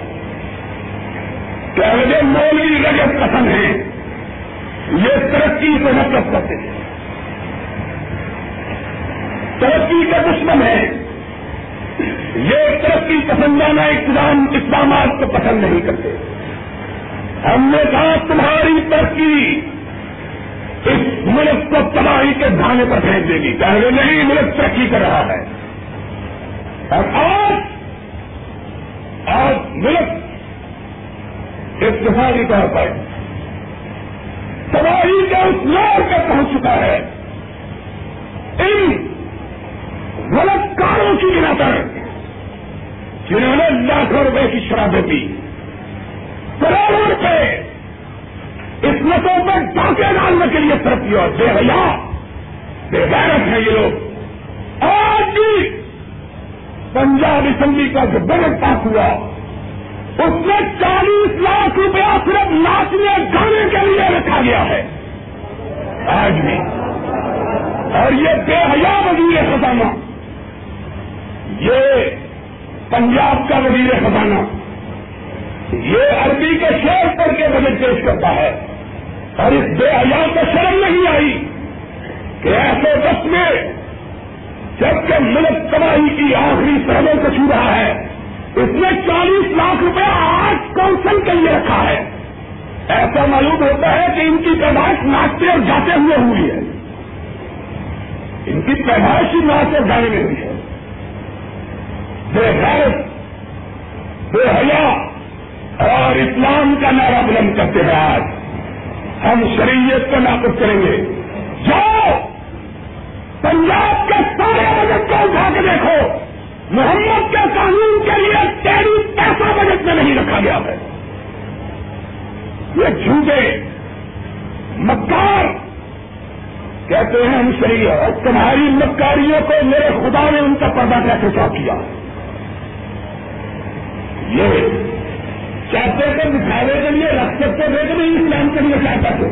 کیا مجھے مولوی رجب پسند ہے یہ ترقی سے نفرت کرتے ہیں۔ ترقی کا دشمن ہے۔ یہ ترقی پسندانہ اقدام اقدامات کو پسند نہیں کرتے۔ ہم نے کہا تمہاری ترقی اس ملک کو تباہی کے دھانے پر پھینک دے گی۔ چاہے نہیں، ملک ترقی کر رہا ہے۔ اور آج آج ملک اتفاقی طور پر تباہی کے اس لوگ پہ پہنچ چکا ہے۔ ان غلط کاروں کی بنا پر جنہوں نے لاکھوں روپے کی شرابیں پی، کروڑوں روپے اس نسوں پر ڈاکے ڈالنے کے لیے ترقی اور بے حیا، بے غیرت ہے یہ لوگ۔ آج بھی پنجاب اسمبلی کا جو بجٹ پاس ہوا، اس میں چالیس لاکھ روپیہ صرف ناچنے گانے کے لیے رکھا گیا ہے۔ آج بھی۔ اور یہ بے حیا وزیر خزانہ۔ یہ پنجاب کا وزیر خزانہ۔ یہ عربی کے شور پر کے بجٹ پیش کرتا ہے۔ اور اس بے حیا کو شرم نہیں آئی کہ ایسے وقت میں جبکہ ملک تباہی کی آخری سہلوں کو چھو رہا ہے، اس نے چالیس لاکھ روپے آج کونسل کے لیے رکھا ہے۔ ایسا معلوم ہوتا ہے کہ ان کی پیدائش ناچتے اور جاتے ہوئے ہوئی ہے۔ ان کی پیدائش ہی ناچ اور جانے میں ہوئی ہے۔ بے غیرت، بے حیا اور اسلام کا نعرہ بلند کرتے ہیں آج۔ ہم شریعت کو ناقص کریں گے۔ پنجاب کے سارے بجٹ کو اٹھا کے دیکھو۔ محمد کے قانون کے لیے تیری پیسہ بجٹ میں نہیں رکھا گیا ہے۔ یہ جھوٹے مکار کہتے ہیں ہم صحیح ہے تمہاری مکاریوں کو میرے خدا نے ان کا پردہ کیسے چاپ کیا۔ یہ چاہتے تھے دکھاوے کے لیے رکھ سکتے تھے کہ نہیں، اسلام کے لیے چاہتا تھے۔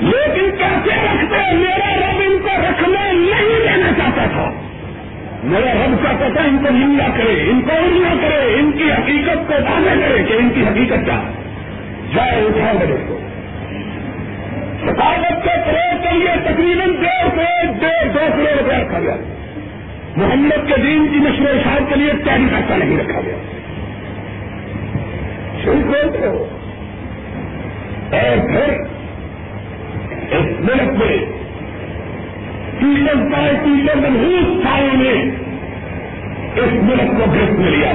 لیکن کیسے رکھتے میرا رب ان کو رکھنے نہیں دینا چاہتا تھا۔ میرا رب کا پتا ان کو نندا کرے، ان کو نہ کرے، ان کی حقیقت کو دانے کرے کہ ان کی حقیقت کیا جائے اٹھاؤ میرے کو ثقافت کے فروغ کے لیے تقریباً ڈیڑھ سو ڈیڑھ دو کروڑ روپیہ رکھا گیا۔ محمد کے دین کی نشر و اشار کے لیے تیاری پیسہ نہیں رکھا گیا۔ چھوڑ کھولتے ہو؟ اور پھر ملک میں۔ تیسر کا تیسر محبوب سالوں نے اس ملک کو گرفت میں لیا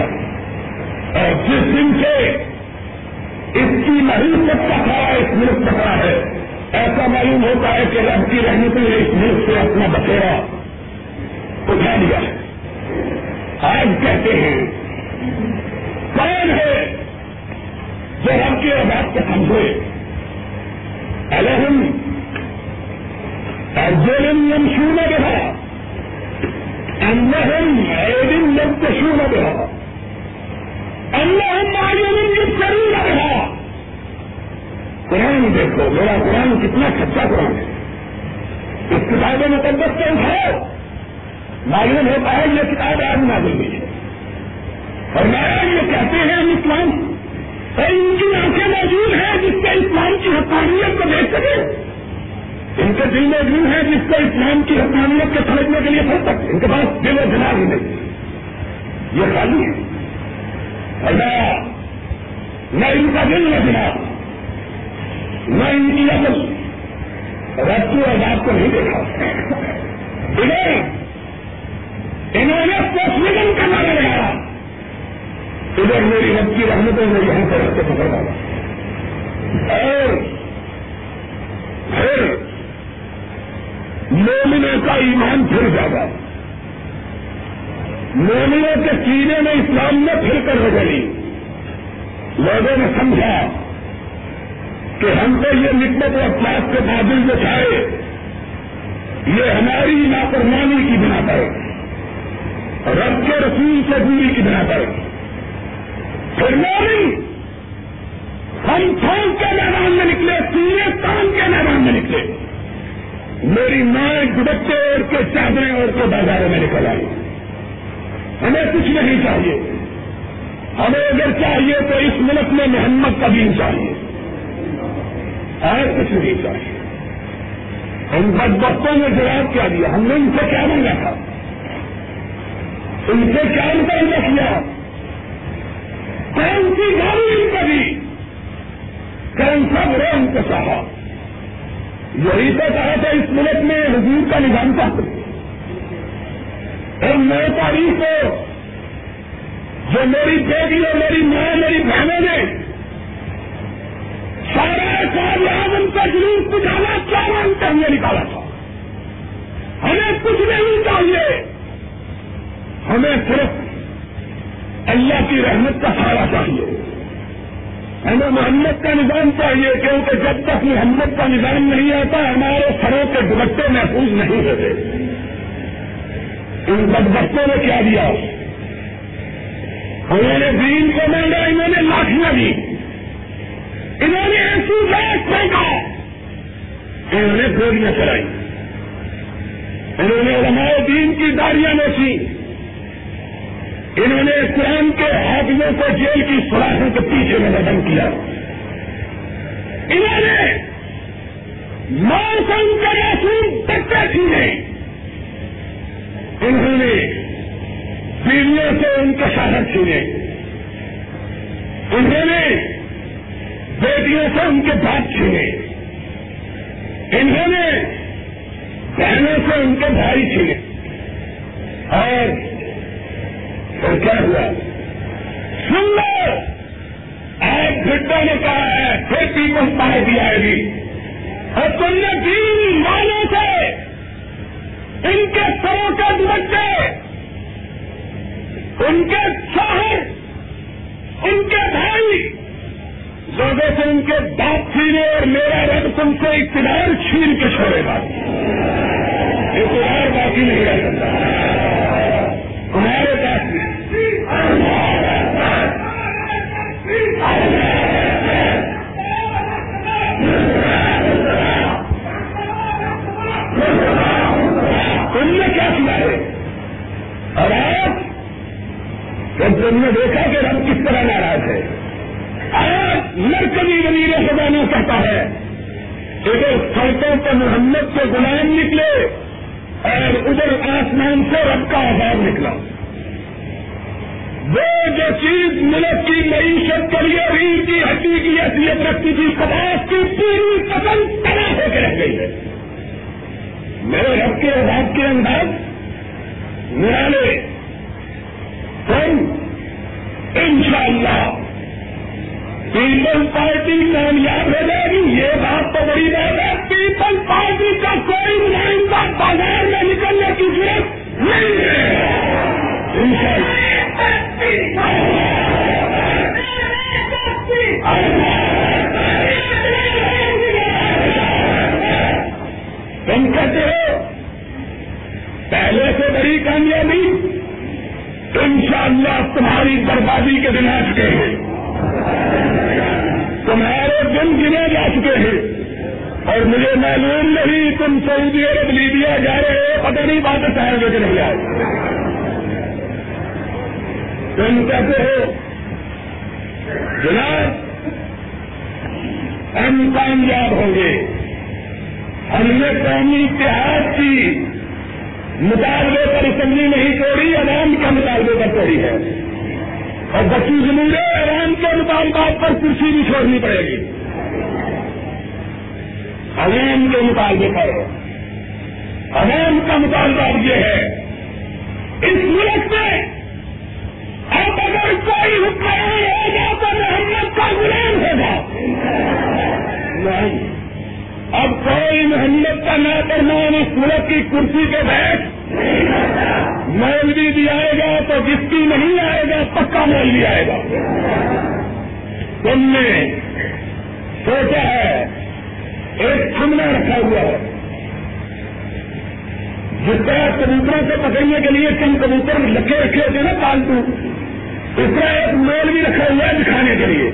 اور جس دن سے اس کی محبت کا کھڑا اس ملک پکڑا ہے، ایسا معلوم ہوتا ہے کہ رب کی رحمت نے اس ملک سے اپنا بچیرا اٹھا لیا آج کہتے ہیں، کون ہے جو رب کی آباد کو سمجھے الحم اور جو لم شو نہ رہا انہم ایدن لم تشو نہ رہا اللہ معلوم ضرور رہا قرآن دیکھو، میرا قرآن کتنا سچا قرآن ہے۔ اس کتاب مقدس سے اٹھاؤ۔ معلوم ہوتا ہے یہ کتاب آج نہ ہوئی ہے۔ اور میں یہ کہتے ہیں، ہم اسلام اور ان کی آنکھیں موجود ہیں جس سے اسلام کی حقانیت کو دیکھ سکے ان کے دل موجود ہیں جس کو اسلام کی حقانیت کو سمجھنے کے لیے پڑھ سکتے ان کے پاس دل و دماغ ہی نہیں۔ یہ خالی ہے۔ میں ان کا دل نہ دماغ میں ان کی عمل رسو اور بات کو نہیں دیکھا۔ انہیں انہوں نے پوسٹ کرنا لگایا ادھر میری رب کی رحمتوں میں یہاں پر رکھ کے پکڑ ڈالا اور پھر مومنوں کا ایمان پھر جاگا مومنوں کے سینے میں اسلام میں پھر کر رگڑی لوگوں نے سمجھا کہ ہم کو یہ نسبت اور پاس کے بادل جو چاہے یہ ہماری لاپرمانی کی بنا پر رب کے رسول سے دوری کی بنا پر پھر نہیں ہم فون کے میدان میں نکلے، سینے کام کے میدان میں نکلے۔ میری ماں دوبچے اور کے چادریں اور کے بازاروں میں نکل آئی۔ ہمیں کچھ نہیں چاہیے۔ ہمیں اگر چاہیے تو اس ملک میں محمد کا دین چاہیے۔ اور کچھ نہیں چاہیے۔ ان بدبختوں نے جواب کیا دیا۔ ہم نے ان سے کیا مانگا تھا؟ ان سے کیا مطالبہ کیا؟ کون سی گاڑی ان کو دی؟ کون سا برا ان کو چاہا یہی تو کہا تھا اس ملک میں حضور کا نظام تھا۔ اور نو تاریخ کو جو میری بیٹی اور میری ماں، میری بہنوں نے سارا سال اعظم کا جلوس نکالا کیا مانگتے ہوئے نکالا تھا؟ ہمیں کچھ نہیں چاہیے۔ ہمیں صرف اللہ کی رحمت کا سہارا چاہیے۔ ہمیں محمد کا نظام چاہیے، کیونکہ جب تک محمد کا نظام نہیں آتا، ہمارے سروں کے دوپٹے محفوظ نہیں ہوتے۔ ان بدبختوں نے کیا دیا؟ انہوں نے دین کو مانگا، انہوں نے لاٹیاں دی انہوں نے ایسی گیس پھینکا انہوں نے گولیاں چلائی انہوں نے علماء دین کی داڑیاں نوچی انہوں نے قرآن کے حافظوں کو جیل کی سلاخوں کے پیچھے میں بدن کیا۔ انہوں نے موسم کے معصوم بچے چھینے انہوں نے بیویوں سے ان کے شہر چھینے۔ انہوں نے بیٹیوں سے ان کے باپ چھینے۔ انہوں نے بہنوں سے ان کے بھائی چھینے۔ اور پھر کیا ہوا؟ سن لو! آج گھٹوں نے کہا ہے، پھر پیپلز پارٹی آئے گی اور تم نے تین مالوں سے ان کے سروں کے دوبچے ان کے شوہر، ان کے بھائی۔ لوگوں سے ان کے باپ چھینے اور میرا رب تم سے اقتدار چھین کے چھوڑے گا۔ اقتدار باقی نہیں رہ سکتا۔ تم نے کیا کیا ہے؟ اور آج جب تم نے دیکھا کہ رب کس طرح ناراض ہے آج مرکزی وزیر خزانہ کہتا ہے ادھر سڑکوں پر محمد کے غلام نکلے اور ادھر آسمان سے رب کا آزاد نکلا۔ وہ جو چیز ملک کی معیشت کے لیے ریڑھ کی ہڈی کی حیثیت رکھتی تھی کپاس کی پوری پسند تباہ ہو کے رہ گئی ہے۔ میرے رب کے رات کے اندر نرالے ہم ان شاء اللہ پیپل پارٹی کامیاب ہو جائے گی۔ یہ بات تو بڑی بات ہے۔ پیپل پارٹی کا کوئی نمائندہ بازار میں نکلنے کی ضرورت نہیں ہے۔ تم کہتے ہو؟ پہلے سے بڑی کامیابی ان شاء اللہ تمہاری بربادی کے دن آ چکے ہیں۔ تمہارے دن گنے جا چکے ہیں۔ اور مجھے معلوم نہیں تم سعودی عرب، لیبیا جا رہے ہو، پتہ نہیں بات شہر لے کے نہیں آئے۔ تم کہتے ہو، جناب، ہم کامیاب ہوں گے۔ ہم نے قومی اتحاد کی مطالبے پر اسمبلی نہیں توڑی، عوام کے مطالبے پر توڑی ہے۔ اور بچی زمین عوام کے مطالبات پر کرسی بھی چھوڑنی پڑے گی۔ عوام کے مطالبے پر۔ عوام کا مطالبہ یہ ہے، اس ملک میں اب اگر کوئی حکمران ہوگا تو محمد کا غلام ہوگا، نہیں۔ اب کوئی محمد کا نہ کرنا اس ملک کی کرسی پہ بیٹھ مولوی بھی آئے گا تو جس کی نہیں آئے گا، پکا مولوی آئے گا۔ تم نے سوچا ہے، ایک سمنا رکھا ہوا ہے۔ جس طرح کبوتروں سے پکڑنے کے لیے تم کبوتر لکھے رکھے ہوتے نا پالتو، اس طرح ایک مول بھی رکھا ہوا ہے دکھانے کے لیے۔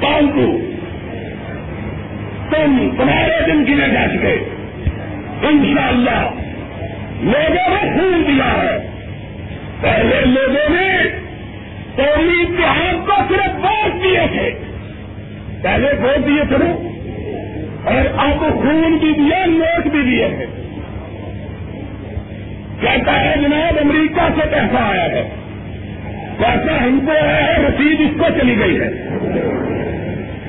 پالتو۔ تم تمہارے دن گنے جا چکے ان شاء اللہ لوگوں نے خون دیا ہے۔ پہلے لوگوں نے قومی اتحاد کو صرف ووٹ دیے تھے۔ پہلے ووٹ دیے تھے اور اب خون بھی دیا نوٹ بھی دیے تھے کہتا ہے جناب، امریکہ سے پیسہ آیا ہے۔ پیسہ ہم کو آیا ہے، رسید اس کو چلی گئی ہے۔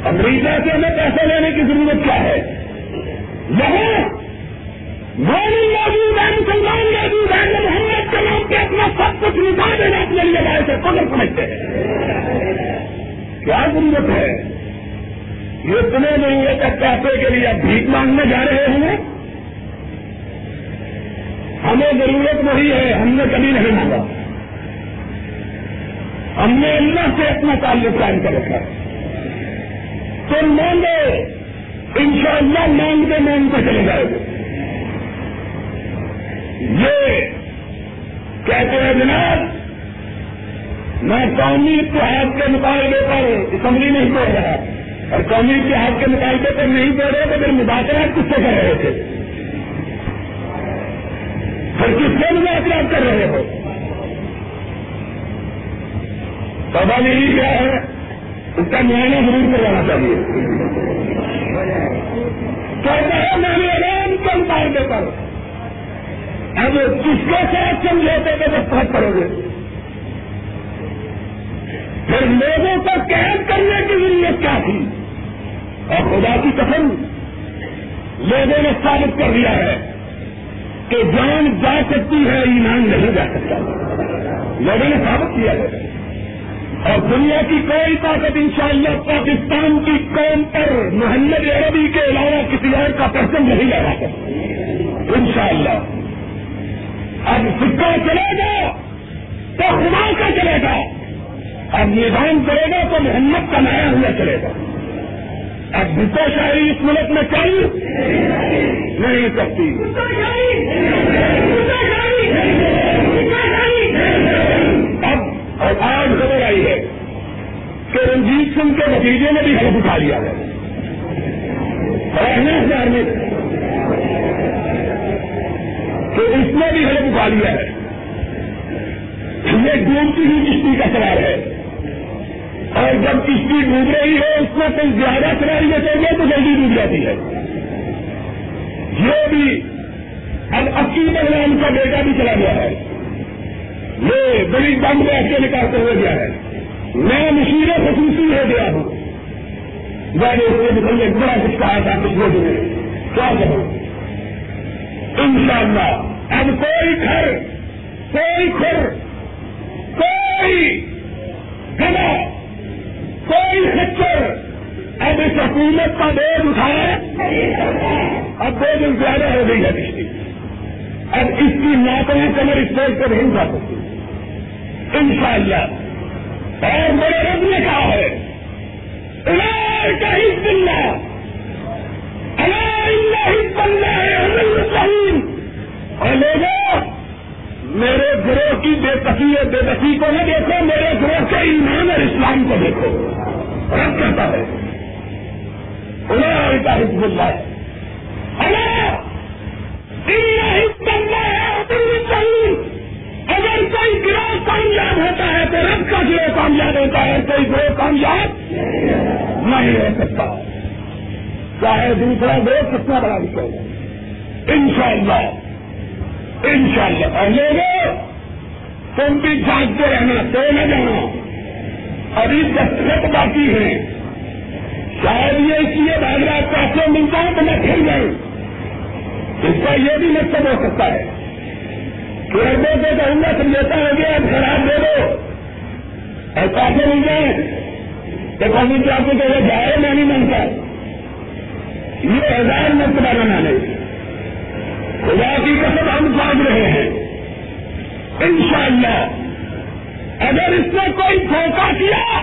امریکہ سے ہمیں پیسہ لینے کی ضرورت کیا ہے؟ وہاں مولوی موجود ہے مسلمان موجود ہے جو محمد کے نام پہ اپنا سب کچھ نکال دینا اپنے لیے لائے سے قدر سمجھتے ہیں۔ کیا ضرورت ہے؟ یہ اتنے نہیں ہے کہ پیسے کے لیے بھیک مانگنے جا رہے ہوں۔ ہمیں ضرورت وہی ہے، ہم نے کبھی نہیں مانگا۔ ہم نے اللہ سے اپنا تعلق قائم کر رکھا ہے۔ تم مانگو ان شاء اللہ مانگتے مانگتے چلے جائے گے۔ یہ کہتے ہیں جناب، میں قومی اتحاد کے مطالبے پر اسمبلی نہیں توڑ رہا۔ اور قومی اتحاد کے مطالبے پر نہیں توڑ رہے تو پھر مذاکرات کس سے کر رہے تھے؟ پھر کس سے مذاکرات کر رہے ہو؟ پتا نہیں کیا ہے۔ اس کا معائنہ ضرور کروانا چاہیے۔ کہتا ہے میں نے آرام کے مطالبے پر اب کس کے ساتھ سمجھوتے تو دستخط کرو گے؟ پھر لوگوں کو قید کرنے کی ضرورت کیا تھی؟ اور خدا کی قسم، لوگوں نے ثابت کر دیا ہے کہ جان جا سکتی ہے، ایمان نہیں جا سکتا۔ لوگوں نے ثابت کیا ہے۔ اور دنیا کی کوئی طاقت انشاءاللہ پاکستان کی قوم پر محمد عربی کے علاوہ کسی اور کا پرسن نہیں لگا سکتا، انشاءاللہ۔ اب سکہ چلے گا تو خدا کا چلے گا۔ اب نظام کرے گا تو محمد کا نیا ہوا چلے گا۔ اب بھٹو شاہی اس ملک میں چل نہیں سکتی۔ اور آج خبر آئی ہے کہ رنجیت سنگھ کے نتیجے میں بھی حلف اٹھا لیا ہے ہزار میں تو اس میں بھی حلف اٹھا لیا ہے۔ یہ ڈوبتی ہوئی کشتی کا سوال ہے۔ اور جب کشتی ڈوب رہی ہے، اس میں کوئی زیادہ سواری چاہیے تو جلدی ڈوب جاتی ہے۔ یہ بھی اب اکی بہران کا بیٹا بھی چلا گیا ہے۔ یہ بڑی بند ایسے نکالتے ہوئے گیا ہے۔ میں مشیر خصوصی ہو گیا ہوں۔ میں نے اس سے نکلنے بڑا کچھ کہا تھا، کچھ لوگوں نے کیا کہوں؟ ان شاء اللہ اب کوئی گھر، کوئی کھر، کوئی گنا کوئی خچر اب اس حکومت کا بوجھ اٹھائے اب دو دن زیادہ ہو گئی ہے۔ بجلی اب اس کی نوکری کمر اسٹیج پر نہیں جا سکتی ان شاء اللہ اور میرے رب نے کہا ہے کا ہی اللہ ہے اور لوگوں میرے گروہ کی بے تفی بے تفی کو نہ دیکھو، میرے گروہ کے ایمان اور اسلام کو دیکھو۔ رب کہتا ہے، اللہ کا حزب اللہ اللہ اگر کوئی گروہ کامیاب ہوتا ہے تو رب کا گروہ کامیاب ہوتا ہے، کوئی گروہ کامیاب نہیں ہو سکتا۔ چاہے دوسرا گروہ کتنا بڑا نکل ان شاء اللہ ان شاء اللہ اور لوگوں، تم بھی جانتے رہنا تو نہ جانا۔ ابھی دستخط باقی ہے شاید یہ اس لیے بھاگ رہا پیسے ملتا ہے تو میں کھیل جاؤں اس کا یہ بھی مقصد ہو سکتا ہے کہ اربوں سے کہوں گا سمجھوتا ہو گیا اب خراب دے دو۔ اور پیسے مل جائیں۔ تو کون سی آپ کو کہ جائے میں نہیں مانتا یہ ہزار مرتبہ بنانے خدا کی قسم ہم سانگ رہے ہیں۔ انشاءاللہ، اگر اس نے کوئی دھوکہ کیا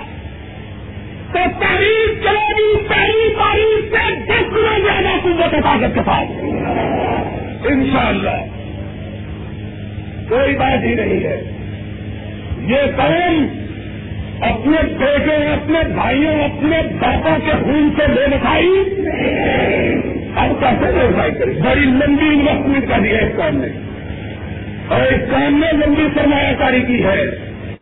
تو تاریخ چلے گی پہلی تاریخ سے دس گنا زیادہ قوت طاقت کے پاس۔ ان شاء اللہ کوئی بات ہی نہیں ہے۔ یہ قوم اپنے بیٹے، اپنے بھائیوں، اپنے باپا کے خون سے بے دکھائی اب کیسے بے دکھائی کری بڑی لمبی انویسٹمنٹ کر دی ہے اس کام نے۔ اور اس کام نے لمبی سرمایہ کاری کی ہے۔